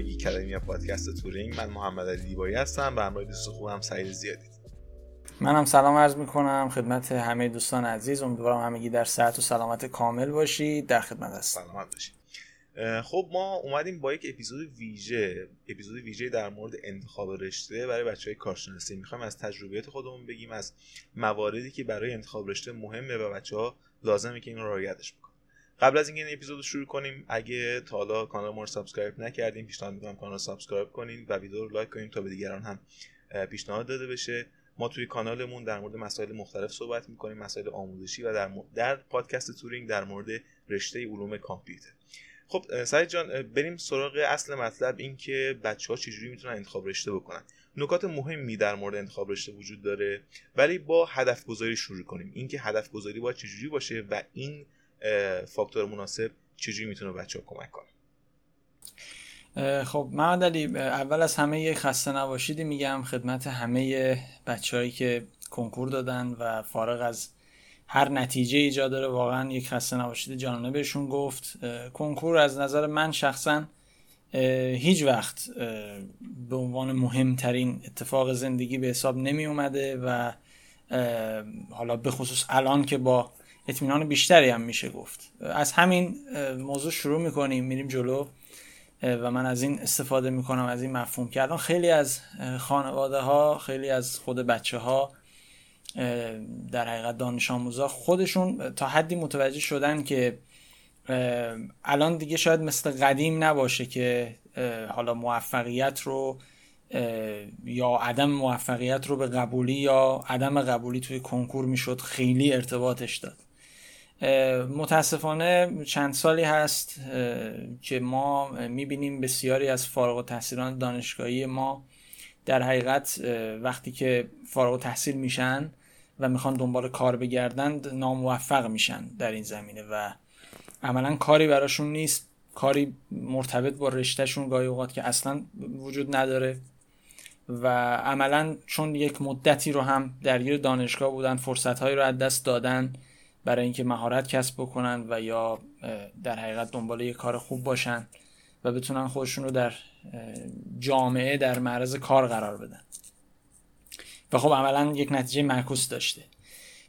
گیک یا پادکست تورینگ من محمد علی دیبایی هستم و همراه دوست خوبم سعید زیادی. منم سلام عرض می‌کنم. خدمت همه دوستان عزیز. امیدوارم همگی در صحت و سلامت کامل باشید. در خدمت هستم. سلامت باشید. خب ما اومدیم با یک اپیزود ویژه اپیزود ویژه در مورد انتخاب رشته برای بچه های کارشناسی. می‌خوایم از تجربیات خودمون بگیم از مواردی که برای انتخاب رشته مهمه و بچه ها لازمه که این رو رعایتش قبل از اینکه این اپیزود رو شروع کنیم اگه تا حالا کانال ما رو subscribe نکردین پیشنهاد می‌کنم کانال subscribe کنین و ویدیو رو لایک کنین تا به دیگران هم پیشنهاد داده بشه. ما توی کانالمون در مورد مسائل مختلف صحبت می‌کنیم مسائل آموزشی و در, در پادکست تورینگ در مورد رشته علوم کامپیوتر. خب سعید جان بریم سراغ اصل مطلب این که بچه ها چجوری می‌تونن انتخاب رشته بکنن. نکات مهمی در مورد انتخاب رشته وجود داره ولی با هدف گذاری شروع کنیم. اینکه هدف گذاری باید چجوری باشه و این فاکتور مناسب چجوری می‌تونه بچه ها کمک کنه؟ خب محمد علی اول از همه یه خسته نباشیدی میگم خدمت همه بچههایی که کنکور دادن و فارغ از هر نتیجه ایجاد داره. واقعا یک خسته نباشید جانانه بهشون گفت. کنکور از نظر من شخصا هیچ وقت به عنوان مهمترین اتفاق زندگی به حساب نمی اومده و حالا به خصوص الان که با اطمینان بیشتری هم میشه گفت. از همین موضوع شروع می‌کنیم میریم جلو و من از این استفاده می‌کنم از این مفهوم که الان خیلی از خانواده ها خیلی از خود بچه ها در حقیقت دانش آموزا خودشون تا حدی متوجه شدن که الان دیگه شاید مثل قدیم نباشه که حالا موفقیت رو یا عدم موفقیت رو به قبولی یا عدم قبولی توی کنکور می‌شد خیلی ارتباطش داد. متاسفانه چند سالی هست که ما می‌بینیم بسیاری از فارغ و تحصیلان دانشگاهی ما در حقیقت وقتی که فارغ و تحصیل میشن و می‌خوان دنبال کار بگردند ناموفق میشن در این زمینه و عملا کاری براشون نیست کاری مرتبط با رشتهشون گاهی اوقات که اصلا وجود نداره و عملا چون یک مدتی رو هم درگیر دانشگاه بودن فرصت رو از دست دادن برای اینکه مهارت کسب بکنن و یا در حقیقت دنبال یک کار خوب باشن و بتونن خودشون رو در جامعه در معرض کار قرار بدن. و خب عملا یک نتیجه معکوس داشته.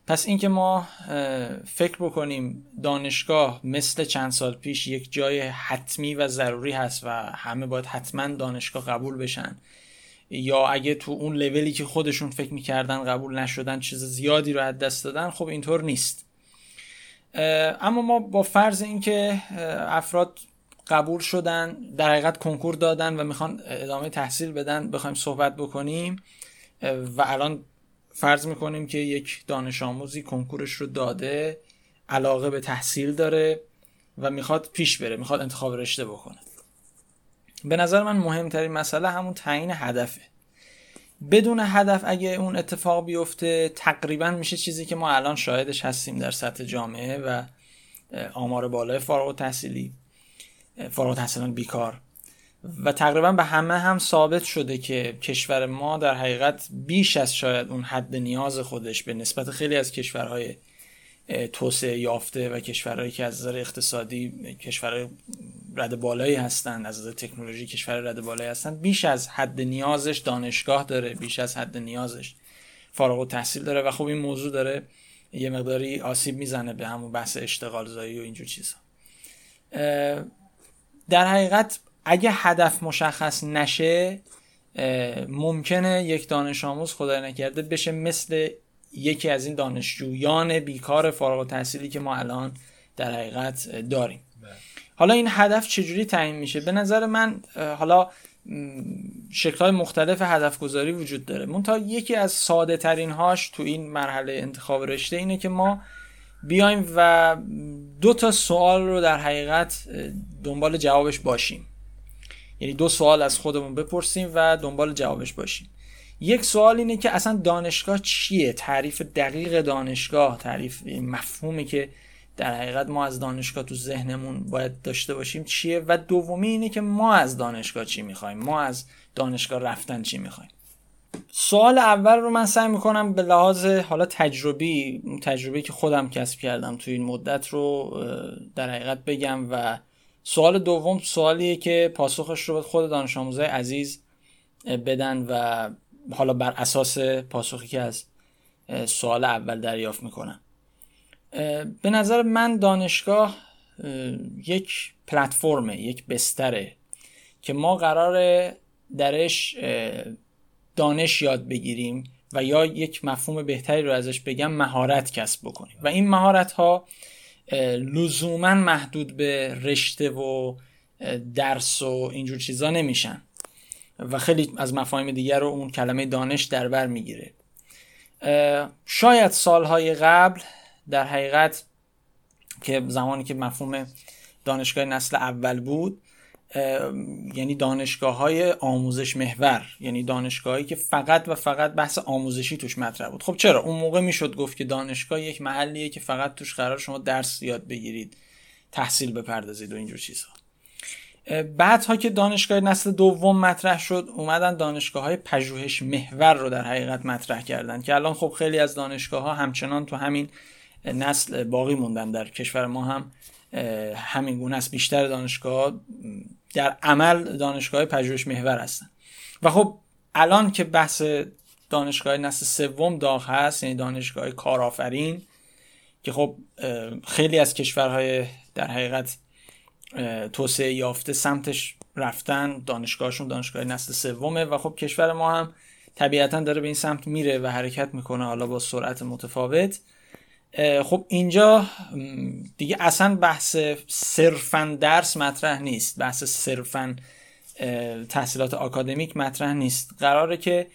پس اینکه ما فکر بکنیم دانشگاه مثل چند سال پیش یک جای حتمی و ضروری هست و همه باید حتما دانشگاه قبول بشن یا اگه تو اون لولی که خودشون فکر می‌کردن قبول نشدن چیز زیادی رو از دست دادن خب اینطور نیست. اما ما با فرض اینکه افراد قبول شدن در حقیقت کنکور دادن و می‌خوان ادامه تحصیل بدن بخوایم صحبت بکنیم و الان فرض می‌کنیم که یک دانش آموزی کنکورش رو داده علاقه به تحصیل داره و می‌خواد پیش بره می‌خواد انتخاب رشته بکنه. به نظر من مهمترین مسئله همون تعیین هدفه. بدون هدف اگه اون اتفاق بیفته تقریبا میشه چیزی که ما الان شاهدش هستیم در سطح جامعه و آمار بالای فارغ تحصیلی فارغ تحصیلان بیکار. و تقریبا به همه هم ثابت شده که کشور ما در حقیقت بیش از شاید اون حد نیاز خودش به نسبت خیلی از کشورهای توسعه یافته و کشورهایی که از نظر اقتصادی کشورهای رد بالایی هستند از نظر تکنولوژی کشور رد بالایی هستند بیش از حد نیازش دانشگاه داره بیش از حد نیازش فارغ و تحصیل داره و خب این موضوع داره یه مقداری آسیب می‌زنه به همون بحث اشتغال زایی و اینجور چیزا. در حقیقت اگه هدف مشخص نشه ممکنه یک دانش آموز خدای نکرده بشه مثل یکی از این دانشجویان بیکار فارغ التحصیلی که ما الان در حقیقت داریم. بله. حالا این هدف چجوری تعیین میشه؟ به نظر من حالا شکل مختلف هدف گذاری وجود داره. منتها یکی از ساده ترین هاش تو این مرحله انتخاب رشته اینه که ما بیایم و دو تا سوال رو در حقیقت دنبال جوابش باشیم. یعنی دو سوال از خودمون بپرسیم و دنبال جوابش باشیم. یک سوال اینه که اصلا دانشگاه چیه؟ تعریف دقیق دانشگاه تعریف مفهومی که در حقیقت ما از دانشگاه تو ذهنمون باید داشته باشیم چیه؟ و دومی اینه که ما از دانشگاه چی می‌خوایم؟ ما از دانشگاه رفتن چی می‌خوایم؟ سوال اول رو من سعی می‌کنم به لحاظ حالا تجربی تجربه که خودم کسب کردم تو این مدت رو در حقیقت بگم و سوال دوم سوالیه که پاسخش رو خود دانش آموزای عزیز بدن و حالا بر اساس پاسخی که از سوال اول دریافت می‌کنم. به نظر من دانشگاه یک پلتفرمه یک بستره که ما قراره درش دانش یاد بگیریم و یا یک مفهوم بهتری رو ازش بگم مهارت کسب بکنیم. و این مهارت ها لزوما محدود به رشته و درس و اینجور چیزا نمیشن. و خیلی از مفاهیم دیگر رو اون کلمه دانش در بر می‌گیره. شاید سالهای قبل در حقیقت که زمانی که مفهوم دانشگاه نسل اول بود یعنی دانشگاه های آموزش محور یعنی دانشگاهی که فقط و فقط بحث آموزشی توش مطرح بود. خب چرا؟ اون موقع می‌شد گفت که دانشگاه یک محلیه که فقط توش قرار شما درس یاد بگیرید تحصیل بپردازید و اینجور چیزها بعدها که دانشگاه نسل دوم مطرح شد اومدن دانشگاه های پژوهش محور رو در حقیقت مطرح کردن که الان خب خیلی از دانشگاه ها همچنان تو همین نسل باقی موندن. در کشور ما هم همین گونه است. بیشتر دانشگاه در عمل دانشگاه پژوهش محور هستن. و خب الان که بحث دانشگاه نسل سوم داغ هست یعنی دانشگاه کارآفرین که خب خیلی از کشورهای در حقیقت توسعه یافته سمتش رفتن دانشگاهشون دانشگاه نسل سومه و خب کشور ما هم طبیعتا داره به این سمت میره و حرکت می‌کنه حالا با سرعت متفاوت. خب اینجا دیگه اصلا بحث صرفا درس مطرح نیست بحث صرفا تحصیلات آکادمیک مطرح نیست. قراره که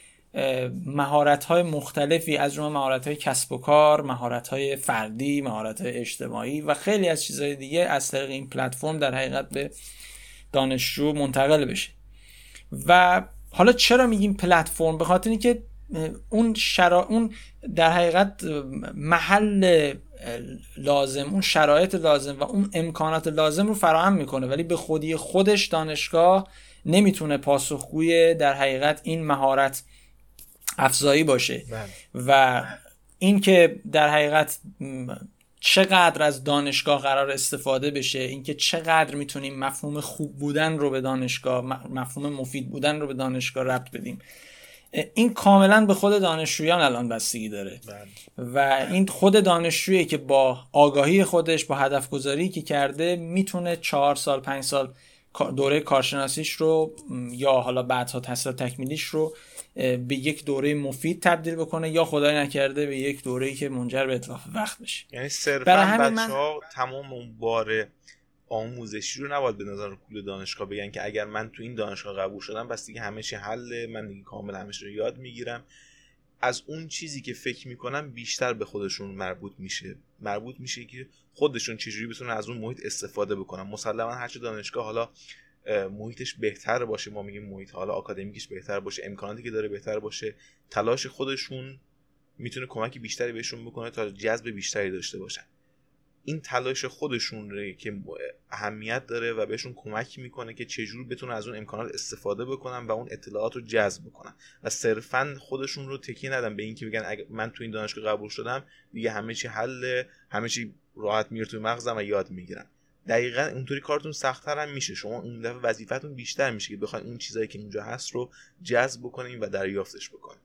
مهارت های مختلفی از جمله مهارت های کسب و کار مهارت های فردی مهارت های اجتماعی و خیلی از چیزهای دیگه از طریق این پلتفرم در حقیقت به دانشجو منتقل بشه. و حالا چرا میگیم پلتفرم؟ به خاطر اینکه اون شرا... اون در حقیقت محل لازم اون شرایط لازم و اون امکانات لازم رو فراهم می‌کنه ولی به خودی خودش دانشگاه نمی‌تونه پاسخگوی در حقیقت این مهارت افزایی باشه بله. و اینکه در حقیقت چقدر از دانشگاه قرار استفاده بشه اینکه چقدر می‌تونیم مفهوم خوب بودن رو به دانشگاه مفهوم مفید بودن رو به دانشگاه ربط بدیم این کاملا به خود دانشجویان الان بستگی داره بله. و این خود دانشجویی که با آگاهی خودش با هدف گذاری که کرده می‌تونه چهار سال پنج سال دوره کارشناسیش رو یا حالا بعدها تحصیل تکمیلیش رو به یک دوره مفید تبدیل بکنه یا خدای نکرده به یک دوره که منجر به اتلاف وقت بشه. یعنی صرفا بچه من... ها تمام اون بار آموزشی رو نباید به نظر کل دانشگاه بگن که اگر من تو این دانشگاه قبول شدم بس دیگه همه چی حله من دیگه کامل همه رو یاد می‌گیرم. از اون چیزی که فکر می‌کنم بیشتر به خودشون مربوط میشه. مربوط میشه که خودشون چجوری بتونن از اون محیط استفاده بکنن. مسلما هرچه دانشگاه حالا محیطش بهتر باشه ما میگیم محیط حالا آکادمیکش بهتر باشه امکاناتی که داره بهتر باشه تلاش خودشون می‌تونه کمک بیشتری بهشون بکنه تا جذب بیشتری داشته باشن. این تلاش خودشون رو که اهمیت داره و بهشون کمک می‌کنه که چجور بتونن از اون امکانات استفاده بکنن و اون اطلاعات رو جذب بکنن. و صرفا خودشون رو تکی ندن به اینکه بگن اگه من تو این دانشگاه قبول شدم دیگه همه چی حل همه چی راحت میره توی مغزم و یاد می‌گیرم دقیقا اونطوری کارتون سختتر هم میشه. شما اون دفعه وظیفتون بیشتر میشه که بخواین اون چیزایی که اونجا هست رو جذب بکنین و دریافتش بکنین.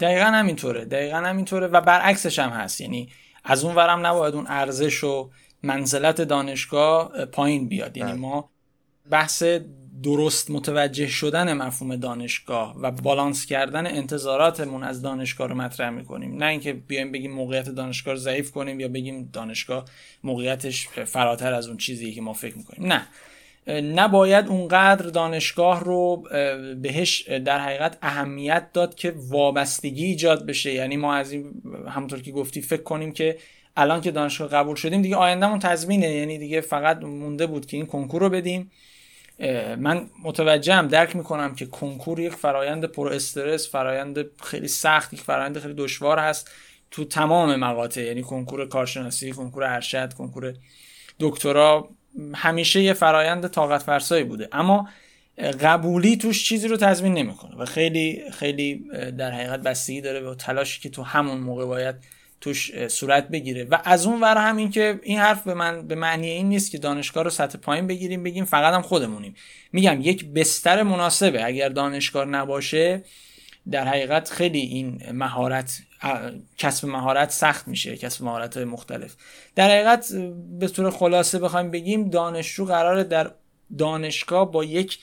دقیقا همینطوره دقیقا همینطوره و برعکسش هم هست. یعنی از اون ورم نباید اون ارزش و منزلت دانشگاه پایین بیاد. یعنی بله. ما بحث درست متوجه شدن مفهوم دانشگاه و بالانس کردن انتظاراتمون از دانشگاه رو مطرح می‌کنیم. نه اینکه بیایم بگیم موقعیت دانشگاه رو ضعیف کنیم یا بگیم دانشگاه موقعیتش فراتر از اون چیزی که ما فکر می‌کنیم. نه. نباید اونقدر دانشگاه رو بهش در حقیقت اهمیت داد که وابستگی ایجاد بشه. یعنی ما از این همونطور که گفتی فکر کنیم که الان که دانشگاه قبول شدیم دیگه آیندهمون تضمینه. یعنی دیگه فقط مونده بود که این کنکور رو بدیم. من متوجهم درک می‌کنم که کنکور یک فرایند پر استرس فرایند خیلی سخت یک فرایند خیلی دشوار هست تو تمام مقاطع. یعنی کنکور کارشناسی کنکور ارشد کنکور دکترا همیشه یه فرایند طاقت فرسایی بوده. اما قبولی توش چیزی رو تضمین نمی‌کنه و خیلی خیلی در حقیقت بستگی داره به تلاشی که تو همون موقع باید توش صورت بگیره. و از اون ور هم این که این حرف به من به معنی این نیست که دانشگاه رو سطح پایین بگیریم بگیم فقط هم خودمونیم. میگم یک بستر مناسبه. اگر دانشگاه نباشه در حقیقت خیلی این مهارت کسب مهارت سخت میشه کسب مهارت های مختلف. در حقیقت به طور خلاصه بخوایم بگیم دانشجو قراره در دانشگاه با یک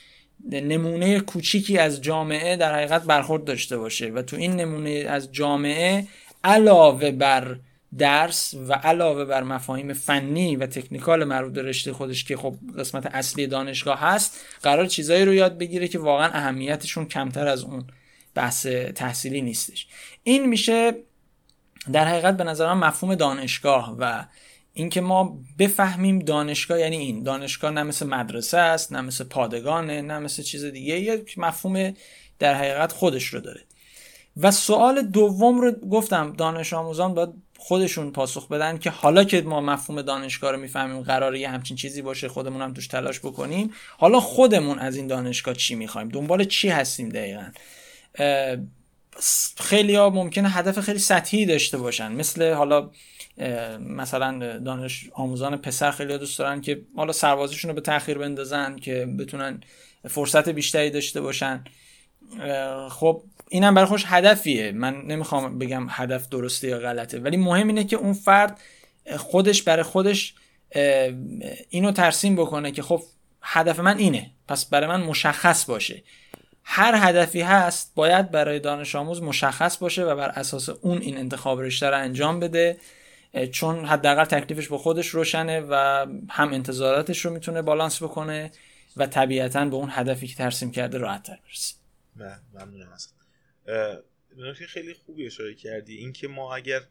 نمونه کوچیکی از جامعه در حقیقت برخورد داشته باشه و تو این نمونه از جامعه علاوه بر درس و علاوه بر مفاهیم فنی و تکنیکال مربوط رشته خودش که خب قسمت اصلی دانشگاه هست قرار چیزایی رو یاد بگیره که واقعا اهمیتشون کمتر از اون. بحث تحصیلی نیستش. این میشه در حقیقت به نظرم مفهوم دانشگاه و اینکه ما بفهمیم دانشگاه یعنی این. دانشگاه نه مثل مدرسه است نه مثل پادگانه نه مثل چیز دیگه. یک مفهوم در حقیقت خودش رو داره. و سوال دوم رو گفتم دانش آموزان باید خودشون پاسخ بدن که حالا که ما مفهوم دانشگاه رو می‌فهمیم قراره یه همچین چیزی باشه خودمون هم توش تلاش بکنیم. حالا خودمون از این دانشگاه چی می‌خوایم؟ دنبال چی هستیم دقیقا؟ خیلی ها ممکنه هدف خیلی سطحی داشته باشن. مثل حالا مثلا دانش آموزان پسر خیلی دوست دارن که حالا سربازیشون رو به تاخیر بندازن که بتونن فرصت بیشتری داشته باشن. خب اینم برای خوش هدفیه. من نمی‌خوام بگم هدف درسته یا غلطه ولی مهم اینه که اون فرد خودش برای خودش اینو ترسیم بکنه که خب هدف من اینه پس برای من مشخص باشه. هر هدفی هست باید برای دانش آموز مشخص باشه و بر اساس اون این انتخاب رشته رو انجام بده چون حداقل تکلیفش با خودش روشنه و هم انتظاراتش رو می‌تونه بالانس بکنه و طبیعتا به اون هدفی که ترسیم کرده راحت تر برسه ممنونم خیلی خوبی اشاره کردی اینکه ما اگر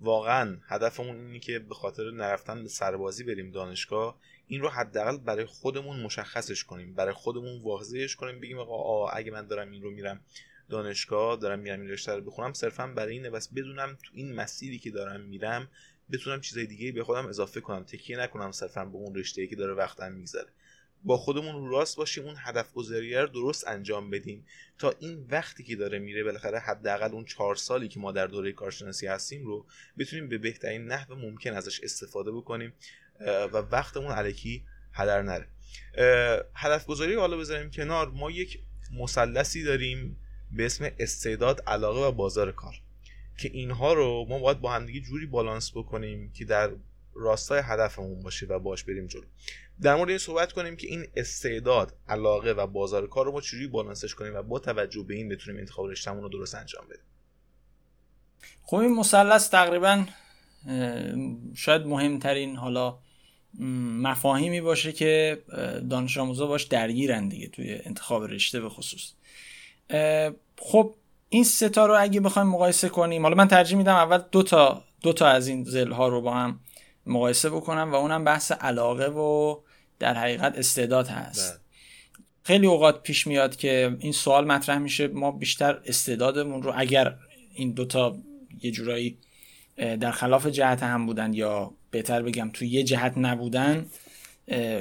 واقعا هدفمون اینه که به خاطر نرفتن به سربازی بریم دانشگاه این رو حداقل برای خودمون مشخصش کنیم برای خودمون واضحش کنیم بگیم آقا اگه من دارم این رو میرم دانشگاه دارم میرم این رشته رو بخونم صرفا برای اینه بس بدونم تو این مسیری که دارم میرم بتونم چیزای دیگه به خودم اضافه کنم تکیه نکنم صرفا به اون رشته که داره وقتم میگذره. با خودمون رو راست باشیم اون هدف گذاری رو درست انجام بدیم. تا این وقتی که داره میره بالاخره حداقل اون چهار سالی که ما در دوره کارشناسی هستیم رو بتونیم به بهترین نحو ممکن ازش استفاده بکنیم و وقتمون علکی هدر نره. هدف گذاری حالا بذاریم کنار. ما یک مثلثی داریم به اسم استعداد علاقه و بازار کار. که اینها رو ما باید با همدیگه جوری بالانس بکنیم که در راستای هدفمون باشه و باش بریم جلو. در مورد این صحبت کنیم که این استعداد علاقه و بازار کار رو ما چجوری بالانسش کنیم و با توجه به این بتونیم انتخاب رشتهمون رو درست انجام بدیم؟ خب این مثلث تقریبا شاید مهمترین حالا مفاهیمی باشه که دانش آموزا باش درگیرن دیگه توی انتخاب رشته به خصوص. خب این ستا رو اگه بخوایم مقایسه کنیم حالا من ترجیح میدم اول دو تا دو تا از این زل ها رو با هم مقایسه بکنم و اونم بحث علاقه و در حقیقت استعداد هست. بله. خیلی اوقات پیش میاد که این سوال مطرح میشه ما بیشتر استعدادمون رو اگر این دوتا یه جورایی در خلاف جهت هم بودن یا بهتر بگم توی یه جهت نبودن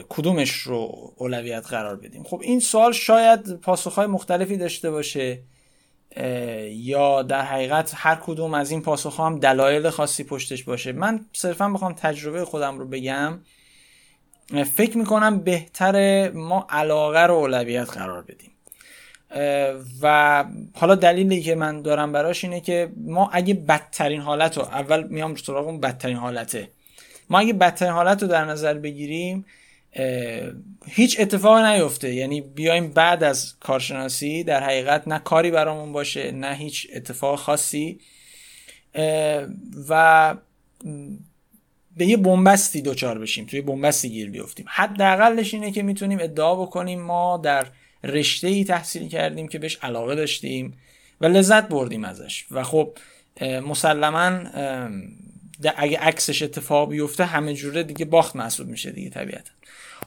کدومش رو اولویت قرار بدیم؟ خب این سوال شاید پاسخهای مختلفی داشته باشه یا در حقیقت هر کدوم از این پاسخ هم دلایل خاصی پشتش باشه. من صرفا بخوام تجربه خودم رو بگم. فکر می‌کنم بهتر ما علاقه رو اولویت قرار بدیم. و حالا دلیلی که من دارم براش اینه که ما اگه بدترین حالت رو اول میام سراغ اون بدترین حالته. ما اگه بدترین حالت رو در نظر بگیریم هیچ اتفاق نیفته. یعنی بیایم بعد از کارشناسی در حقیقت نه کاری برامون باشه نه هیچ اتفاق خاصی. و به یه بنبستی دوچار بشیم توی بنبستی گیر بیفتیم. حداقلش اینه که می‌تونیم ادعا بکنیم ما در رشته ای تحصیل کردیم که بهش علاقه داشتیم و لذت بردیم ازش. و خب مسلما اگه عکسش اتفاق بیفته همه جوره دیگه باخت محسوب میشه دیگه طبیعتا.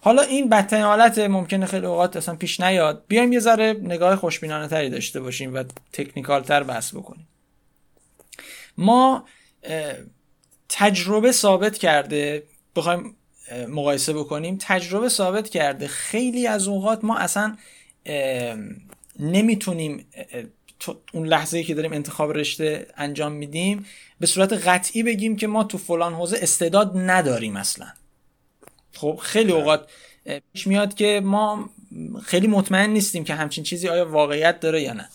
حالا این بدترین حالت ممکنه خیلی اوقات اصلا پیش نیاد. بیایم یه ذره نگاه خوشبینانه تری داشته باشیم و تکنیکال تر بحث بکنیم. ما تجربه ثابت کرده بخوایم مقایسه بکنیم تجربه ثابت کرده. خیلی از اوقات ما اصلا نمی‌تونیم اون لحظه که داریم انتخاب رشته انجام میدیم به صورت قطعی بگیم که ما تو فلان حوزه استعداد نداریم اصلا. خب خیلی اوقات پیش میاد که ما خیلی مطمئن نیستیم که همچین چیزی آیا واقعیت داره یا نه.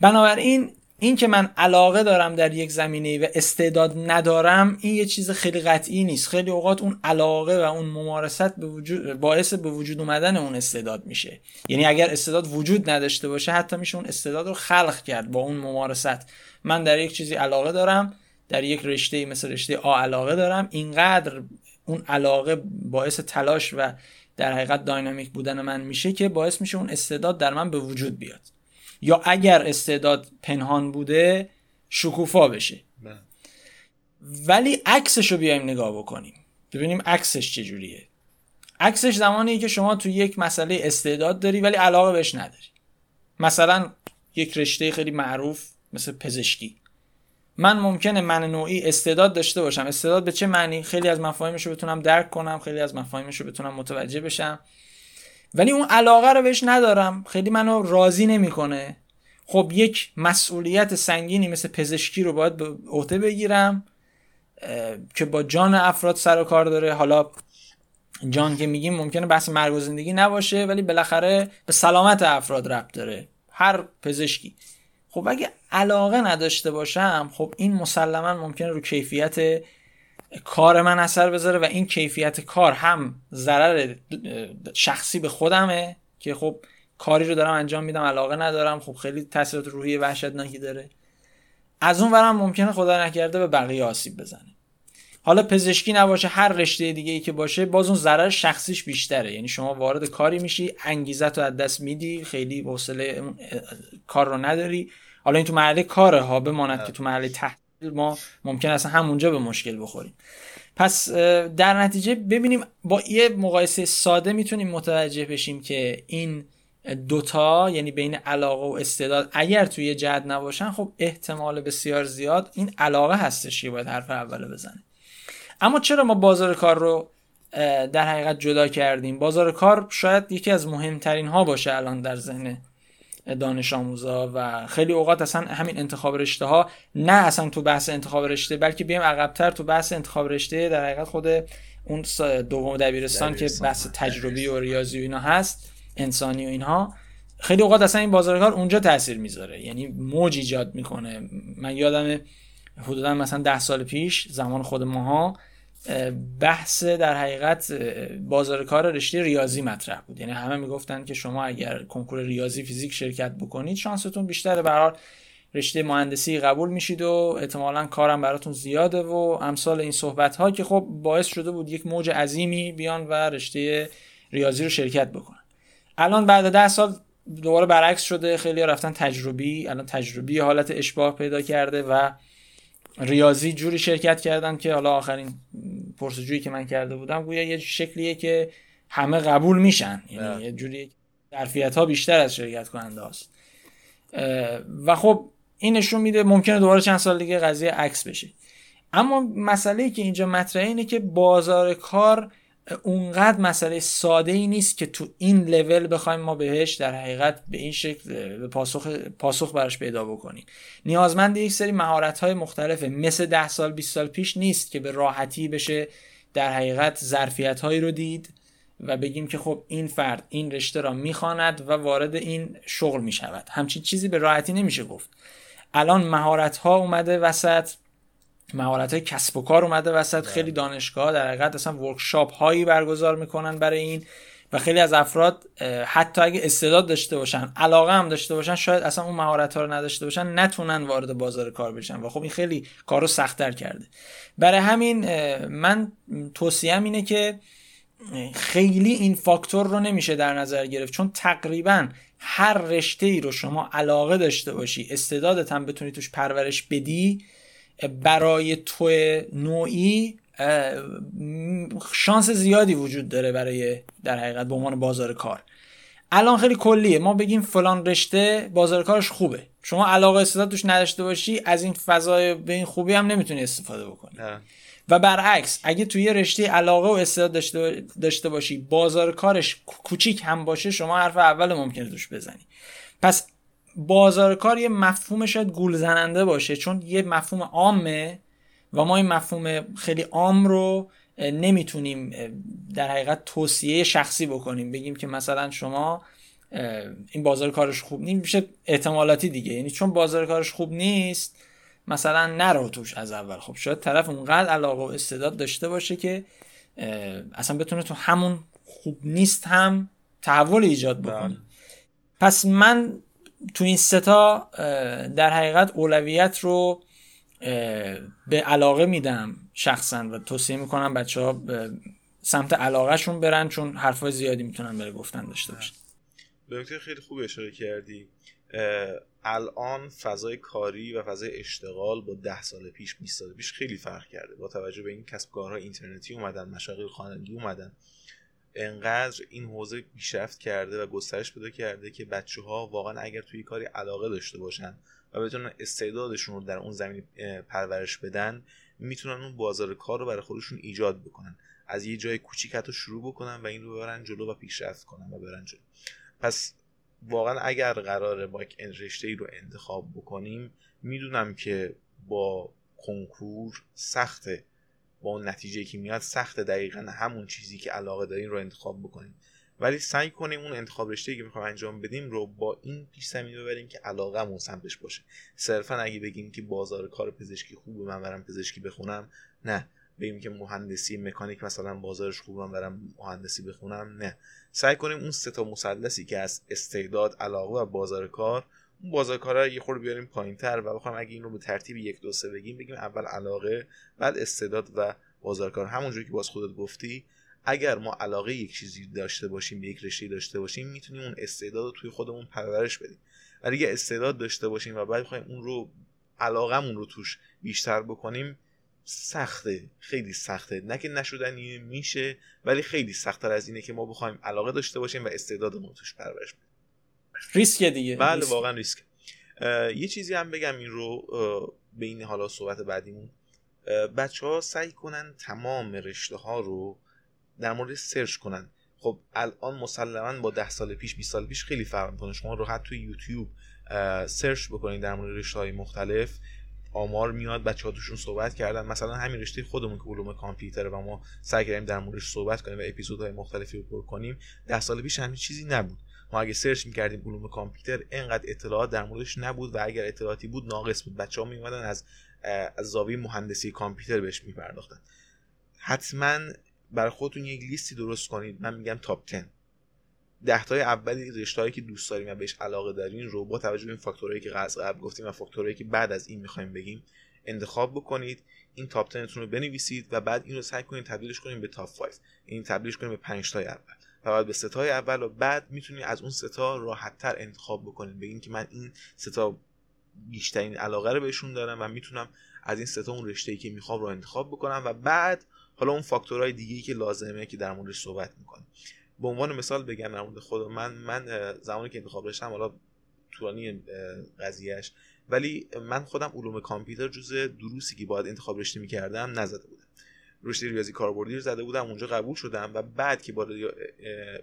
بنابراین این که من علاقه دارم در یک زمینه و استعداد ندارم این یه چیز خیلی قطعی نیست. خیلی اوقات اون علاقه و اون ممارست به وجود باعث به وجود اومدن اون استعداد میشه. یعنی اگر استعداد وجود نداشته باشه حتی میشه اون استعداد رو خلق کرد با اون ممارست. من در یک چیزی علاقه دارم در یک رشته مثل رشته آ علاقه دارم. اینقدر اون علاقه باعث تلاش و در حقیقت داینامیک بودن من میشه که باعث میشه اون استعداد در من به وجود بیاد. یا اگر استعداد پنهان بوده شکوفا بشه. بله. ولی عکسش رو بیایم نگاه بکنیم. ببینیم عکسش چجوریه. عکسش زمانی که شما تو یک مسئله استعداد داری ولی علاقه بهش نداری. مثلا یک رشته خیلی معروف مثل پزشکی. من ممکنه من نوعی استعداد داشته باشم. استعداد به چه معنی؟ خیلی از مفاهیمش رو بتونم درک کنم خیلی از مفاهیمش رو بتونم متوجه بشم. ولی اون علاقه رو بهش ندارم. خیلی منو راضی نمی‌کنه. خب یک مسئولیت سنگینی مثل پزشکی رو باید به عهده بگیرم که با جان افراد سر و کار داره. حالا جان که میگیم ممکنه بحث مرگ و زندگی نباشه ولی بالاخره به سلامت افراد ربط داره. هر پزشکی. خب اگه علاقه نداشته باشم خب این مسلما ممکنه رو کیفیت کار من اثر بذاره و این کیفیت کار هم ضرر شخصی به خودمه که خب کاری رو دارم انجام میدم علاقه ندارم خب خیلی تاثیرات روحی وحشتناکی داره. از اون ورم ممکنه خدا نکرده به بقیه آسیب بزنه. حالا پزشکی نباشه هر رشته دیگه ای که باشه باز اون ضرر شخصیش بیشتره. یعنی شما وارد کاری میشی انگیزه رو از دست میدی خیلی حوصله کار رو نداری. حالا این تو محله کاره ها بماند که تو محله تحصیل ما ممکن اصلا همونجا به مشکل بخوریم. پس در نتیجه ببینیم با یه مقایسه ساده می‌تونیم متوجه بشیم که این دوتا یعنی بین علاقه و استعداد اگر توی جد نباشن خب احتمال بسیار زیاد این علاقه هستش که باید حرف اول بزنه اما چرا ما بازار کار رو در حقیقت جدا کردیم؟ بازار کار شاید یکی از مهمترین ها باشه الان در ذهن دانش آموزا و خیلی اوقات اصلا همین انتخاب رشته ها نه اصلا تو بحث انتخاب رشته بلکه بیایم عقبتر تو بحث انتخاب رشته در حقیقت خود اون دوم دبیرستان, که بحث تجربی و ریاضی و اینا هست انسانی و اینها. خیلی اوقات اصلا این بازار کار اونجا تاثیر می‌ذاره یعنی موج ایجاد می‌کنه. من یادم حدودا مثلا ده سال پیش زمان خود ماها بحث در حقیقت بازار کار رشته ریاضی مطرح بود. یعنی همه می‌گفتن که شما اگر کنکور ریاضی فیزیک شرکت بکنید شانستون بیشتره برای رشته مهندسی قبول میشید و احتمالا کارم براتون زیاده و امثال این صحبت ها که خب باعث شده بود یک موج عظیمی بیان و رشته ریاضی رو شرکت بکنن. الان بعد ده سال دوباره برعکس شده. خیلی رفتن تجربی الان تجربی حالت اشباه پیدا کرده و ریاضی جوری شرکت کردن که حالا آخرین پرسجویی که من کرده بودم گویا یه شکلیه که همه قبول میشن. یعنی بله. یه جوری ظرفیت ها بیشتر از شرکت کننده هست و خب این نشون میده ممکنه دوباره چند سال دیگه قضیه عکس بشه. اما مسئله که اینجا مطرحه اینه که بازار کار اونقدر مسئله ساده ای نیست که تو این لول بخوایم ما بهش در حقیقت به این شکل به پاسخ پاسخ براش پیدا بکنیم. نیازمند یک سری مهارت های مختلفه. مثل ده سال 20 سال پیش نیست که به راحتی بشه در حقیقت ظرفیت هایی رو دید و بگیم که خب این فرد این رشته را می‌خواند و وارد این شغل می‌شود. همچین چیزی به راحتی نمیشه گفت. الان مهارت ها اومده وسط. مهارت های کسب و کار اومده وسط. بله. خیلی دانشگاه در حقیقت اصلا ورکشاپ هایی برگزار می‌کنن برای این و خیلی از افراد حتی اگه استعداد داشته باشن علاقه هم داشته باشن شاید اصلا اون مهارت ها رو نداشته باشن نتونن وارد بازار کار بشن و خب این خیلی کارو سختتر کرده. برای همین من توصیم اینه که خیلی این فاکتور رو نمیشه در نظر گرفت. چون تقریبا هر رشته ای رو شما علاقه داشته باشی استعدادت هم بتونی توش پرورش بدی برای تو نوعی شانس زیادی وجود داره برای در حقیقت به عنوان بازار کار. الان خیلی کلیه. ما بگیم فلان رشته بازار کارش خوبه. شما علاقه استعداد توش نداشته باشی از این فضای به این خوبی هم نمی‌تونی استفاده بکنی. و برعکس اگه توی رشته علاقه و استعداد داشته, داشته باشی بازار کارش کوچیک هم باشه شما حرف اول ممکنه توش بزنی. پس بازار کار یه مفهوم شاید گول زننده باشه چون یه مفهوم عامه و ما این مفهوم خیلی عام رو نمی‌تونیم در حقیقت توصیه شخصی بکنیم. بگیم که مثلا شما این بازار کارش خوب نیست میشه احتمالاتی دیگه. یعنی چون بازار کارش خوب نیست مثلا نرو توش از اول. خب شاید طرف اونقدر علاقه و استعداد داشته باشه که اصلا بتونه تو همون خوب نیست هم تحول ایجاد بکنه. بله. پس من تو این ستا در حقیقت اولویت رو به علاقه میدم شخصا و توصیه می‌کنم بچه ها سمت علاقهشون برن چون حرفای زیادی می‌تونن بره گفتن داشته باشن. به خیلی خوب اشاره کردی. الان فضای کاری و فضای اشتغال با ده سال پیش 20 سال پیش خیلی فرق کرده. با توجه به این کسب کارها اینترنتی اومدن مشاغل خانگی اومدن. انقدر این حوزه پیشرفت کرده و گسترش پیدا کرده که بچه ها واقعا اگر توی کاری علاقه داشته باشن و بتونن استعدادشون رو در اون زمین پرورش بدن می‌تونن اون بازار کار رو برای خودشون ایجاد بکنن. از یه جای کوچیک حتی شروع بکنن و این رو ببرن جلو و پیشرفت کنن و برن جلو. پس واقعا اگر قراره با یک رشته ای رو انتخاب بکنیم می‌دونم که با کنکور سخته. با اون نتیجه که میاد سخت دقیقا همون چیزی که علاقه دارین رو انتخاب بکنیم ولی سعی کنیم اون انتخاب رشته که می‌خوایم انجام بدیم رو با این پیش زمینه ببریم که علاقه سمتش باشه. صرفا اگه بگیم که بازار کار پزشکی خوبه من برم پزشکی بخونم نه. بگیم که مهندسی مکانیک مثلا بازارش خوبه من برم مهندسی بخونم نه. سعی کنیم اون سه تا مثلثی که از استعداد علاقه و بازار کار اون بازار کارا یه خورده بیاریم پایینتر و بخوام اگه این رو به ترتیب یک دو سه بگیم بگیم اول علاقه بعد استعداد و بازار کار همونجوری که باز خودت گفتی اگر ما علاقه یک چیزی داشته باشیم به یک رشته داشته باشیم می‌تونیم اون استعداد رو توی خودمون پرورش بدیم. ولی اگه استعداد داشته باشیم و بعد بخوایم اون رو علاقمون رو توش بیشتر بکنیم سخته خیلی سخته. نه که میشه ولی خیلی سختتر از اینه که ما بخوایم علاقه داشته باشیم و استعدادمون توش پرورش بدیم. ریسک دیگه بله واقعا ریسک. یه چیزی هم بگم این رو به این حالا صحبت بعدیمون. بچه ها سعی کنن تمام رشته ها رو در مورد search کنن. خب الان مسلما با ده سال پیش 20 سال پیش خیلی فرق می‌کنه. شما راحت توی یوتیوب search بکنید در مورد رشته های مختلف. آمار میاد بچه ها توشون صحبت کردن. مثلا همین رشته خودمون که علوم کامپیوتر و ما سعی کردیم در موردش صحبت کنیم و اپیزودهای مختلفی رو پر کنیم. ده سال پیش همین چیزی نبود. ما اگه search می‌کردیم علوم کامپیوتر انقدر اطلاعات در موردش نبود و اگر اطلاعاتی بود ناقص بود. بچه ها میومدن از از زاویه مهندسی کامپیوتر بهش میپرداختن. حتما برای خودتون یک لیستی درست کنید. من میگم top 10 ده تای اولی رشته‌ای که دوست داریم و بهش علاقه دارین رو با توجه به این فاکتورهایی که قبل گفتیم و فاکتورهایی که بعد از این می‌خوایم بگیم انتخاب بکنید. این top 10 رو بنویسید و بعد این رو سعی کنید تبدیلش کنید به top 5 این تبدیلش کنید به 5 تای اول. بعد به ستای اول و بعد می‌تونید از اون ستا راحت تر انتخاب بکنید بگین که من این ستا بیشترین علاقه رو بهشون دارم و می‌تونم از این ستا اون رشته ای که می‌خوام رو انتخاب بکنم و بعد حالا اون فاکتورهای دیگه که لازمه که در موردش صحبت می‌کنیم به عنوان مثال بگم در مورد خود من من زمانی که انتخاب رشتم حالا طولانی قضیهش ولی من خودم علوم کامپیوتر جز دروسی که باید انتخاب رشته می‌کردم نزده بودم. رشته ریاضی کاربردی رو زده بودم اونجا قبول شدم و بعد که با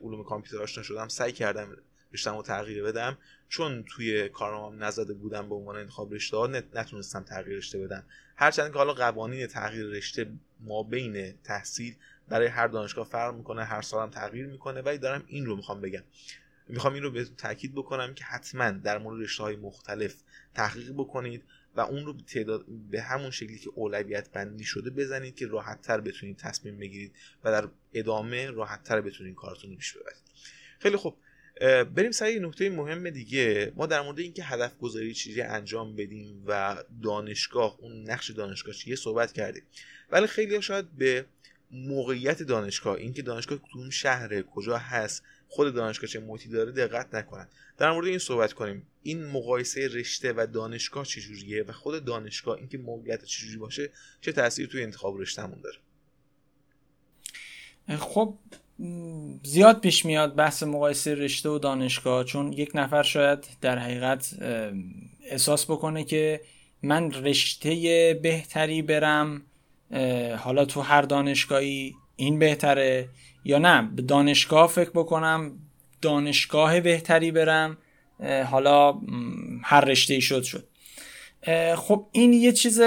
علوم کامپیوتر آشنا شدم سعی کردم رشتهمو تغییر بدم. چون توی کارنامه‌ام نزده بودم به عنوان انتخاب رشته نتونستم تغییر رشته بدم. هرچند که حالا قوانین تغییر رشته ما بین تحصیل برای هر دانشگاه فرق می‌کنه هر سالم تغییر می‌کنه ولی دارم این رو می‌خوام بگم. می‌خوام این رو به تاکید بکنم که حتما در مورد رشته های مختلف تحقیق بکنید. و اون رو تعداد به همون شکلی که اولویت بندی شده بزنید که راحت تر بتونید تصمیم بگیرید و در ادامه راحت تر بتونید کارتون رو پیش ببرید. خیلی خوب. بریم سر یه نکته مهم دیگه. ما در مورد اینکه هدف گذاری چیزی انجام بدیم و دانشگاه اون نقش دانشگاه چیه صحبت کردیم. ولی خیلی شاید به موقعیت دانشگاه اینکه دانشگاه کدوم شهره کجا هست خود دانشگاه چه موتی داره دقت نکنن. در مورد این صحبت کنیم. این مقایسه رشته و دانشگاه چجوریه و خود دانشگاه اینکه موقعیت چجوری باشه چه تاثیری توی انتخاب رشتهمون داره؟ خب زیاد پیش میاد بحث مقایسه رشته و دانشگاه چون یک نفر شاید در حقیقت احساس بکنه که من رشته بهتری برم حالا تو هر دانشگاهی این بهتره یا نه؟ به دانشگاه فکر بکنم دانشگاه بهتری برم حالا هر رشته ای شد. شد خب این یه چیز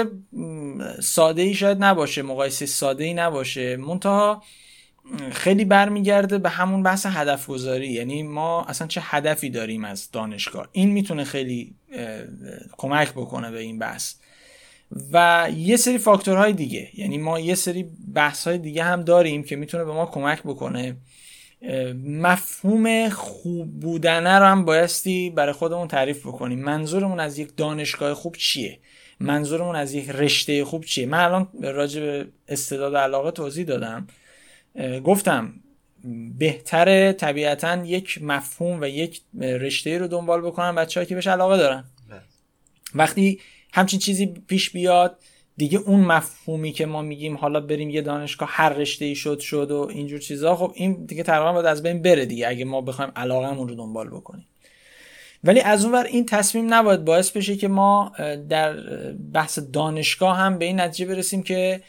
ساده ای شاید نباشه مقایسه ساده ای نباشه. منتها خیلی برمیگرده به همون بحث هدف گذاری یعنی ما اصلا چه هدفی داریم از دانشگاه؟ این می‌تونه خیلی کمک بکنه به این بحث. و یه سری فاکتورهای دیگه. یعنی ما یه سری بحث های دیگه هم داریم که می‌تونه به ما کمک بکنه. مفهوم خوب بودنه رو هم بایستی برای خودمون تعریف بکنیم. منظورمون از یک دانشگاه خوب چیه؟ منظورمون از یک رشته خوب چیه؟ من الان راجع به استعداد علاقه توضیح دادم. گفتم بهتره طبیعتا یک مفهوم و یک رشته رو دنبال بکنن بچه که بهش علاقه دارن. بله. وقتی همچین چیزی پیش بیاد. دیگه اون مفهومی که ما میگیم حالا بریم یه دانشگاه هر رشته ای شد شد و اینجور چیزا خب این دیگه تقریبا باید از بین بره دیگه اگه ما بخوایم علاقهمون رو دنبال بکنیم. ولی از اونور این تصمیم نباید باعث بشه که ما در بحث دانشگاه هم به این نتیجه برسیم که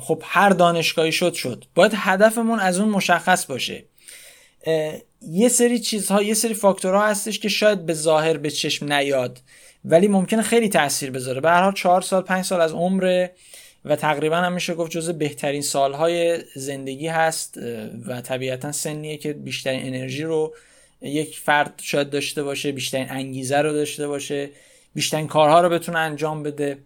خب هر دانشگاهی شد شد. باید هدفمون از اون مشخص باشه. یه سری چیزها یه سری فاکتورها هستش که شاید به ظاهر به چشم نیاد. ولی ممکنه خیلی تاثیر بذاره. به هر حال چهار سال پنج سال از عمر و تقریبا هم میشه گفت جزء بهترین سالهای زندگی هست و طبیعتا سنیه که بیشترین انرژی رو یک فرد شاید داشته باشه بیشترین انگیزه رو داشته باشه بیشترین کارها رو بتونه انجام بده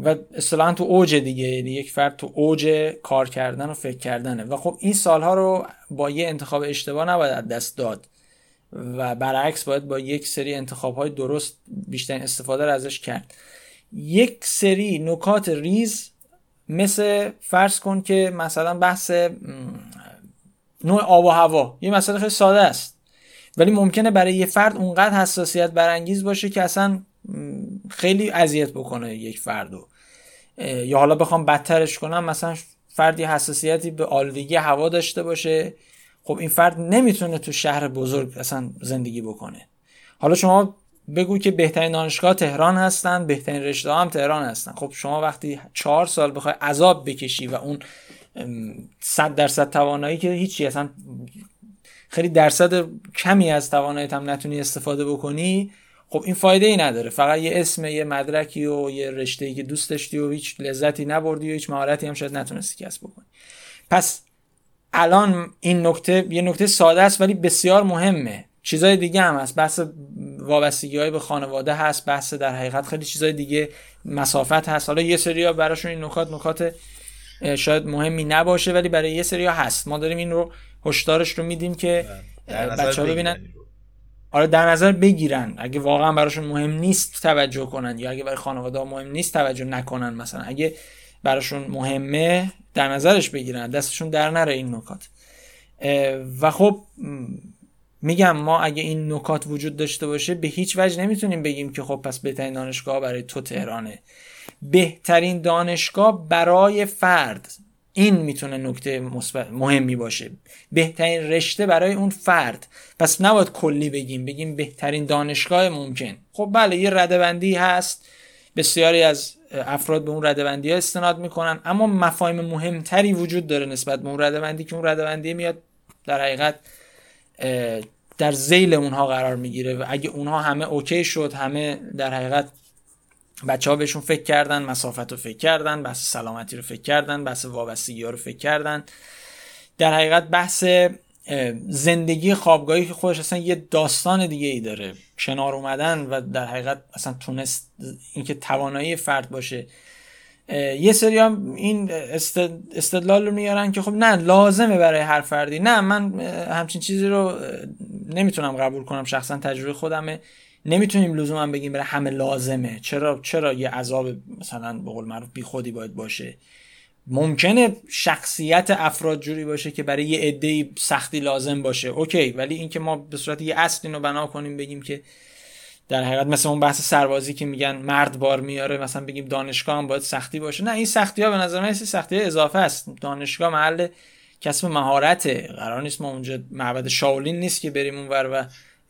و اصطلاحا تو اوج دیگه یعنی یک فرد تو اوج کار کردن و فکر کردنه. و خب این سالها رو با یه انتخاب اشتباه نباید دست داد. و برعکس باید با یک سری انتخاب های درست بیشترین استفاده رو ازش کرد. یک سری نکات ریز مثل فرض کن که مثلا بحث نوع آب و هوا. یه مسئله خیلی ساده است. ولی ممکنه برای یه فرد اونقدر حساسیت برانگیز باشه که اصلا خیلی اذیت بکنه یک فردو یا حالا بخوام بدترش کنم مثلا فردی حساسیتی به آلودگی هوا داشته باشه. خب این فرد نمی‌تونه تو شهر بزرگ اصلا زندگی بکنه. حالا شما بگو که بهترین دانشگاه تهران هستن بهترین رشته هم تهران هستن. خب شما وقتی چهار سال بخوای عذاب بکشی و اون صد درصد توانایی که هیچی اصلا خیلی درصد کمی از تواناییت هم نتونی استفاده بکنی خب این فایده ای نداره. فقط یه اسم یه مدرکی و یه رشته ای که دوست داشتی و هیچ لذتی نبردی و هیچ مهارتی هم شاید نتونستی کسب بکنی. پس الان این نکته یه نکته ساده است ولی بسیار مهمه. چیزای دیگه هم هست. بحث وابستگی های به خانواده هست بحث در حقیقت خیلی چیزای دیگه مسافت هست. حالا یه سری براشون این نکات نکات شاید مهمی نباشه ولی برای یه سری هست. ما داریم این رو هشدارش رو میدیم که بچه ها ببینن. آره در نظر بگیرن. اگه واقعا براشون مهم نیست توجه کنن یا اگه برای خانواده مهم نیست توجه نکنن مثلا. اگه براشون مهمه در نظرش بگیرن دستشون در نره این نکات. و خب میگم ما اگه این نکات وجود داشته باشه به هیچ وجه نمی‌تونیم بگیم که خب پس بهترین دانشگاه برای تو تهرانه. بهترین دانشگاه برای فرد این می‌تونه نکته مهمی باشه. بهترین رشته برای اون فرد. پس نباید کلی بگیم بگیم بهترین دانشگاه ممکن. خب بله یه ردبندی هست. بسیاری از افراد به اون ردبندی ها استناد می‌کنن اما مفاهیم مهمتری وجود داره نسبت به اون ردبندی که اون ردبندی میاد در حقیقت در زیل اونها قرار می‌گیره و اگه اونها همه اوکی شد همه در حقیقت بچه ها بهشون فکر کردن مسافت رو فکر کردن بحث سلامتی رو فکر کردن بحث وابستگی ها رو فکر کردن در حقیقت بحث زندگی خوابگاهی که خودش اصلا یه داستان دیگه ای داره. کنار اومدن و در حقیقت اصلا تونست اینکه توانایی فرد باشه. یه سری هم این استدلال رو میارن که خب نه لازمه برای هر فردی. نه من همچین چیزی رو نمی‌تونم قبول کنم. شخصا تجربه خودمه. نمی‌تونیم لزوما بگیم برای همه لازمه. چرا چرا یه عذاب مثلا به قول معروف بی خودی باید باشه؟ ممکنه شخصیت افراد جوری باشه که برای یه عده سختی لازم باشه. اوکی ولی اینکه ما به صورت یه اصل اینو بنا کنیم بگیم که در حقیقت مثل اون بحث سربازی که میگن مرد بار میاره مثلا بگیم دانشگاه هم باید سختی باشه. نه این سختی ها به نظر من سختی اضافه است. دانشگاه محل کسب مهارته. قرار نیست ما اونجا معبد شاولین نیست که بریم اونور و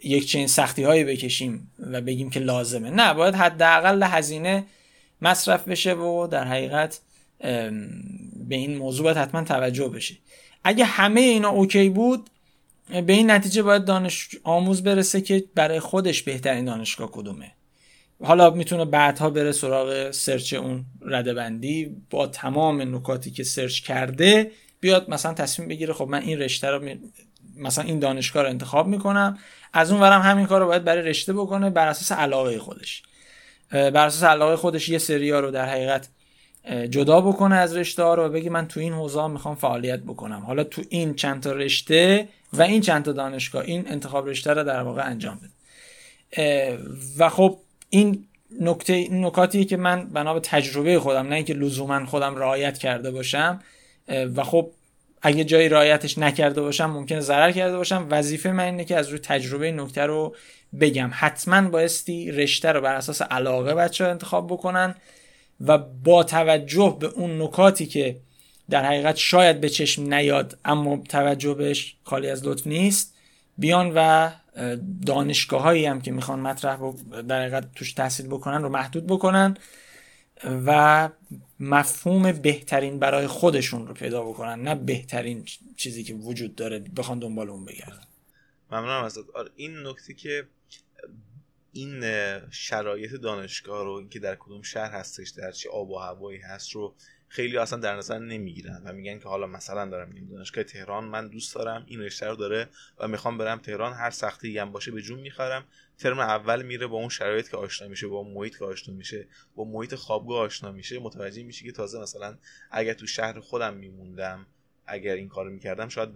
یک چنین سختی هایی بکشیم و بگیم که لازمه. نه باید حداقل هزینه مصرف بشه و در حقیقت به این موضوع باید حتما توجه بشه اگه همه اینا اوکی بود به این نتیجه باید دانش آموز برسه که برای خودش بهترین دانشگاه کدومه. حالا می‌تونه بعدها بره سراغ سرچ اون رده بندی با تمام نکاتی که سرچ کرده بیاد مثلا تصمیم بگیره خب من این رشته رو مثلا این دانشگاه رو انتخاب می‌کنم. از اون ورم همین کار رو باید برای رشته بکنه بر اساس علاقه خودش. بر اساس علاقه خودش یه سریا رو در حقیقت جدا بکنه از رشته ها رو و بگی من تو این حوزه می‌خوام فعالیت بکنم. حالا تو این چند تا رشته و این چند تا دانشگاه این انتخاب رشته رو در واقع انجام بده. و خب این نکته نکاتی که من بنا به تجربه خودم نه اینکه لزوما خودم رعایت کرده باشم و خب اگه جایی رعایتش نکرده باشم ممکنه ضرر کرده باشم. وظیفه من اینه که از روی تجربه نکته رو بگم. حتما بایستی رشته رو بر اساس علاقه بچه انتخاب بکنن. و با توجه به اون نکاتی که در حقیقت شاید به چشم نیاد اما توجه بهش خالی از لطف نیست بیان و دانشگاه هایی هم که می‌خوان مطرح در حقیقت توش تحصیل بکنن رو محدود بکنن و مفهوم بهترین برای خودشون رو پیدا بکنن نه بهترین چیزی که وجود داره بخوان دنبال اون بگردن. ممنونم ازت. آره این نکته که این شرایط دانشگاه رو اینکه در کدوم شهر هستش در چه آب و هوایی هست رو خیلی اصلا در نظر نمی‌گیرن و میگن که حالا مثلا دارم میگم دانشگاه تهران من دوست دارم این رشته رو داره و می‌خوام برم تهران هر سختی هم باشه به جون می‌خرم. ترم اول میره با اون شرایط که آشنا میشه با محیط که آشنا میشه با محیط خوابگاه آشنا میشه متوجه میشه که تازه مثلا اگر تو شهر خودم میموندم اگر این کارو می‌کردم شاید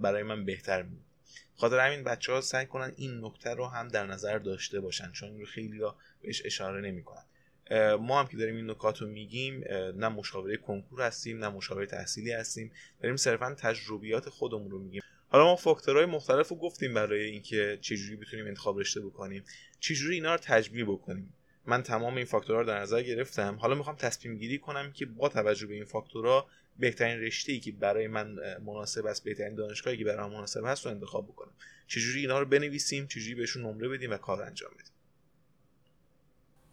برای من بهتر می خاطر همین بچه ها سعی کنن این نکته رو هم در نظر داشته باشن چون خیلی ها بهش اشاره نمی‌کنن. ما هم که داریم این نکات رو میگیم نه مشاوره کنکور هستیم نه مشاوره تحصیلی هستیم داریم صرفا تجربیات خودمون رو میگیم. حالا ما فاکتورهای مختلف رو گفتیم برای اینکه چجوری بتونیم انتخاب رشته بکنیم. چجوری اینا رو تجمیع بکنیم؟ من تمام این فاکتورها رو در نظر گرفتم. حالا می‌خوام تصمیم گیری کنم که با توجه به این فاکتورها بهترین رشته ای که برای من مناسب است بهترین دانشگاهی که برای من مناسب هست رو انتخاب بکنم. چجوری اینا رو بنویسیم چجوری بهشون نمره بدیم و کار انجام بدیم؟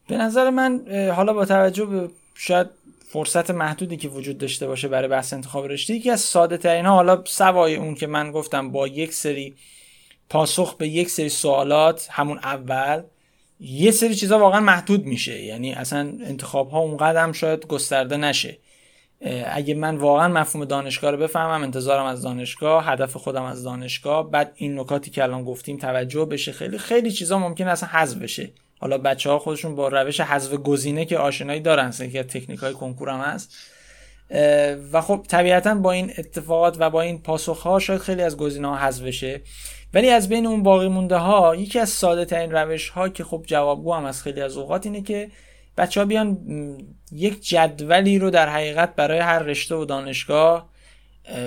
به نظر من حالا با توجه به شاید فرصت محدودی که وجود داشته باشه برای بحث انتخاب رشته یکی از ساده ترین ها حالا سوای اون که من گفتم با یک سری پاسخ به یک سری سوالات همون اول یه سری چیزا واقعا محدود میشه. یعنی اصلا انتخاب ها اونقدر هم شاید گسترده نشه. اگه من واقعا مفهوم دانشگاه رو بفهمم انتظارم از دانشگاه هدف خودم از دانشگاه. بعد این نکاتی که الان گفتیم توجه بشه. خیلی خیلی چیزا ممکن اصلا حذف بشه. حالا بچه ها خودشون با روش حذف گزینه که آشنایی دارن که تکنیک های کنکور هم هست. و خب طبیعتا با این اتفاقات و با این پاسخ ها شاید خیلی از گزینه ها حذف بشه. ولی از بین اون باقی مونده ها یکی از ساده ترین روش ها که خب جوابگو هم از خیلی از اوقات اینه که بچه ها بیان یک جدولی رو در حقیقت برای هر رشته و دانشگاه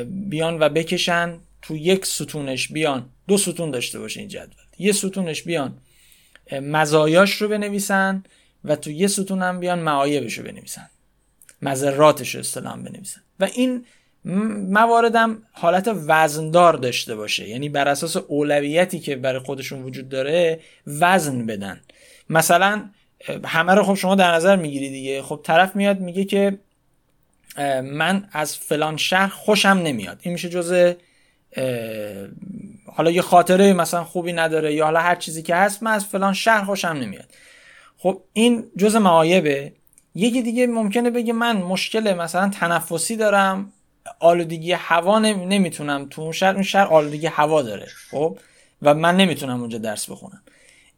بیان و بکشن. تو یک ستونش بیان. دو ستون داشته باشه این جدول. یه ستونش بیان مزایاش رو بنویسن و تو یه ستون هم بیان معایبش رو بنویسن. مذراتش رو اصطلاحا بنویسن. و این مواردم حالت وزندار داشته باشه. یعنی بر اساس اولویتی که برای خودشون وجود داره وزن بدن. مثلا همه رو خب شما در نظر می‌گیری دیگه. خب طرف میاد میگه که من از فلان شهر خوشم نمیاد. این میشه جز حالا یه خاطره مثلا خوبی نداره یا حالا هر چیزی که هست من از فلان شهر خوشم نمیاد. خب این جز معایبه. یکی دیگه ممکنه بگه من مشکل مثلا تنفسی دارم آلودگی هوا نمی‌تونم تو اون شهر اون شهر آلودگی هوا داره خب؟ و من نمی‌تونم اونجا درس بخونم.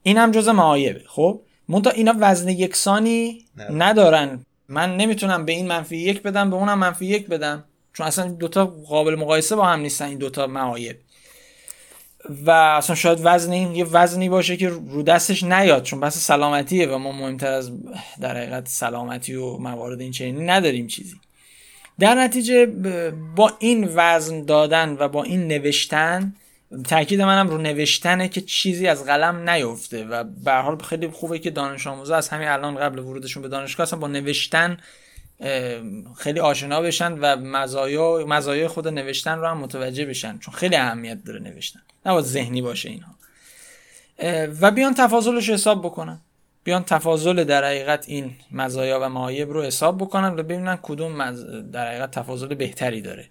این هم جز معایبه خب؟ منتها اینا وزن یکسانی ندارن. من نمی‌تونم به این منفی یک بدم به اونم منفی یک بدم. چون اصلا دوتا قابل مقایسه با هم نیستن این دوتا معایب. و اصلا شاید وزن این یه وزنی باشه که رو دستش نیاد چون بحث سلامتیه و ما مهمتر از در حقیقت سلامتی و موارد این چنینی نداریم چیزی. در نتیجه با این وزن دادن و با این نوشتن تاکید منم رو نوشتنه که چیزی از قلم نیفته و به حال خیلی خوبه که دانش آموزا از همین الان قبل ورودشون به دانشگاه با نوشتن خیلی آشنا بشن و مزایا مزایای خود نوشتن رو هم متوجه بشن چون خیلی اهمیت داره نوشتن. نباید ذهنی باشه اینها. و بیان تفاضلش حساب بکنن. بیان تفاضل در حقیقت این مزایا و معایب رو حساب بکنن و ببینن کدوم در حقیقت تفاضل بهتری داره.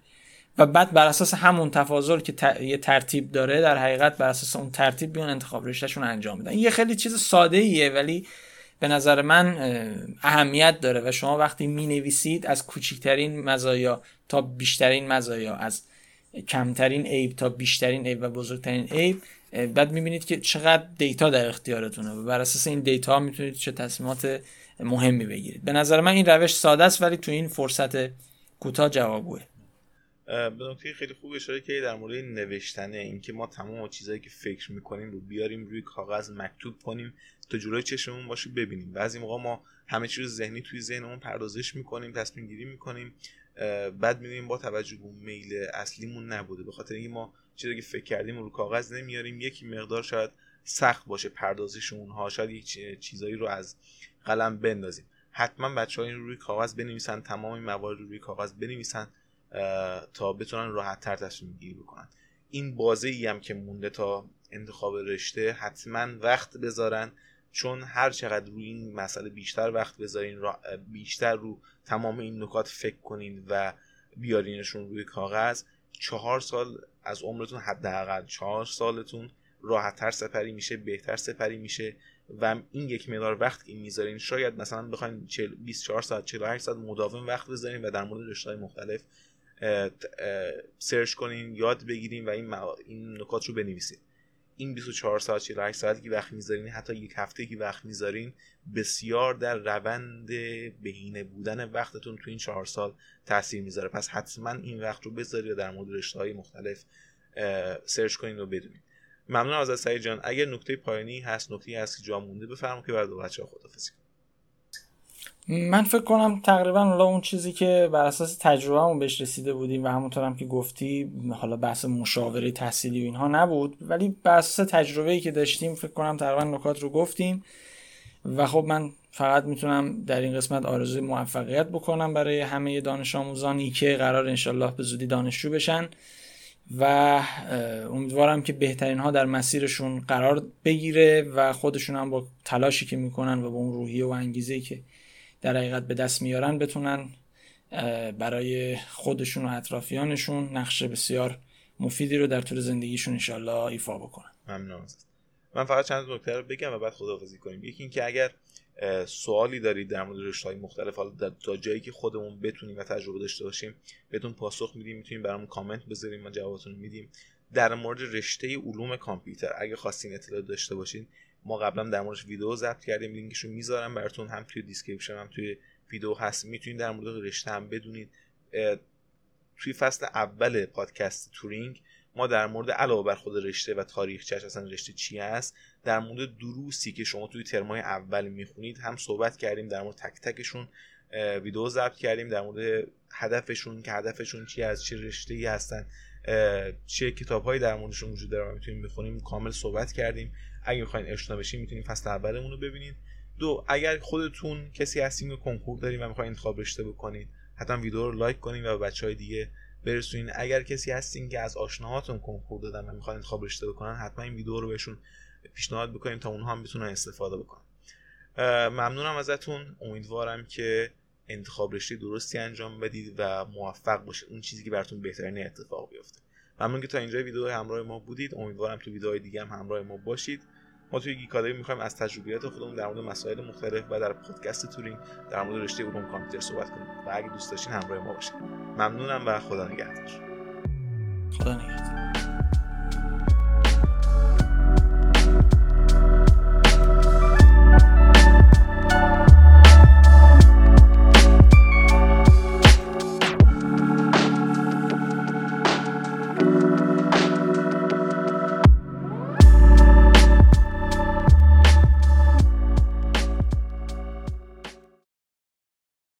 و بعد بر اساس همون تفاضل که یه ترتیب داره در حقیقت بر اساس اون ترتیب بیان انتخاب رشتهشون انجام بدن. یه خیلی چیز ساده ایه ولی به نظر من اهمیت داره و شما وقتی می نویسید از کوچکترین مزایا تا بیشترین مزایا از کمترین عیب تا بیشترین عیب و بزرگترین عیب بعد می‌بینید که چقدر دیتا در اختیارتونه و بر اساس این دیتا می‌تونید چه تصمیمات مهمی بگیرید. به نظر من این روش ساده است ولی تو این فرصت کوتاه جوابگوه به نکته خیلی خوب اشاره که در مورد نوشتنه اینکه ما تمام چیزهایی که فکر می‌کنیم رو بیاریم روی کاغذ مکتوب کنیم تا جلوی چشممون باشه ببینیم. بعضی موقع ما همه چیز ذهنی توی ذهنمون پردازش می‌کنیم تصمیم گیری می‌کنیم بعد می‌بینیم با توجه به میل اصلیمون نبوده. به خاطر اینکه ما چیزی که فکر کردیم رو کاغذ نمیاریم یکی مقدار شاید سخت باشه پردازش اونها شاید یک چیزایی رو از قلم بندازیم. حتما بچه ها این روی کاغذ بنویسن تمام این موارد رو روی کاغذ بنویسن. تا بتونن راحت تر تصمیم گیری بکنن. این بازه ای هم که مونده تا انتخاب رشته حتما وقت بذارن چون هر چقدر روی این مسئله بیشتر وقت بذارین بیشتر رو تمام این نکات فکر کنین و بیارینشون روی کاغذ چهار سال از عمرتون حداقل چهار سالتون راحتتر سپری میشه بهتر سپری میشه و این یک مقدار وقت که می‌ذارین شاید مثلا بخواین 24 ساعت 48 ساعت مداوم وقت بذارین و در مورد رشته مختلف سرچ کنین یاد بگیرین و این, این نکات رو بنویسین. این 24 ساعت 48 ساعتی که وقت می‌ذارین حتی یک هفته که وقت می‌ذارین بسیار در روند بهینه بودن وقتتون تو این چهار سال تاثیر می‌ذاره. پس حتما این وقت رو بذارید در مورد رشته های مختلف سرچ کنین و بدونید ممنون از سعید جان. اگر نکته پایانی هست نکته هست که جا مونده بفرمایید که بعد بچه‌ها خدافظی من فکر کنم تقریبا حالا اون چیزی که بر اساس تجربهمون بهش رسیده بودیم و هم که گفتی حالا بحث مشاوره تحصیلی و اینها نبود. ولی بر اساس تجربه‌ای که داشتیم فکر کنم تقریبا نکات رو گفتیم. و خب من فقط می‌تونم در این قسمت آرزوی موفقیت بکنم برای همه دانش آموزانی که قرار انشالله به زودی دانشجو بشن. و امیدوارم که بهترین ها در مسیرشون قرار بگیره و خودشون هم با تلاشی که می‌کنن و با اون روحیه و انگیزه که در حقیقت به دست میارن بتونن برای خودشون و اطرافیانشون نقش بسیار مفیدی رو در طول زندگیشون انشالله ایفا بکنن. ممنون من فقط چند نکته رو بگم و بعد خداحافظی کنیم. یکی اینکه اگر سوالی دارید در مورد رشته‌های مختلف حالا تا جایی که خودمون بتونیم و تجربه داشته باشیم بهتون پاسخ میدیم می‌تونیم برامون کامنت بذاریم ما جوابتون میدیم. در مورد رشته علوم کامپیوتر اگه خواستین اطلاع داشته باشین ما قبلا در موردش ویدیو ضبط کردیم لینکش رو می‌ذارم براتون هم توی description هم توی ویدیو هست. می‌تونید در مورد رشته هم بدونید. توی فصل اول پادکست تورینگ ما در مورد علاوه بر خود رشته و تاریخچش اصلا رشته چی هست در مورد دروسی که شما توی ترمای اول می‌خونید هم صحبت کردیم در مورد تک تکشون ویدیو ضبط کردیم در مورد هدفشون که هدفشون چی از چه رشته ای هستن چه کتابهایی در موردشون وجود داره می‌تونیم بخونیم. کامل صحبت کردیم. اگه می‌خواین اشنا بشین می‌تونید فصل اولمون رو ببینید دو اگر خودتون کسی هستین که کنکور دارین و می‌خواین انتخاب رشته بکنید حتما ویدیو رو لایک کنید و به بچه دیگه برسونین. اگر کسی هستین که از آشناهاتون کنکور دادن و می‌خواین انتخاب رشته بکنن حتما این ویدیو رو بهشون پیشنهاد بکنیم تا اونها هم بتونن استفاده بکنن. ممنونم ازتون. امیدوارم که انتخاب رشته درستی انجام بدید و موفق باشید. اون چیزی که براتون بهترین اتفاق بیفته. ممنون که تا اینجا ویدیو همراه ما بودید. امیدوارم تو ویدیوهای دیگه هم همراه ما باشید. ما توی گیکادمی می‌خوایم از تجربیات خودمون در مورد مسائل مختلف و در پادکست تورینگ در مورد رشته علوم کامپیوتر صحبت کنیم. و اگه دوست داشتین همراه ما باشید ممنونم و خدا نگهدار. خدا نگهدار.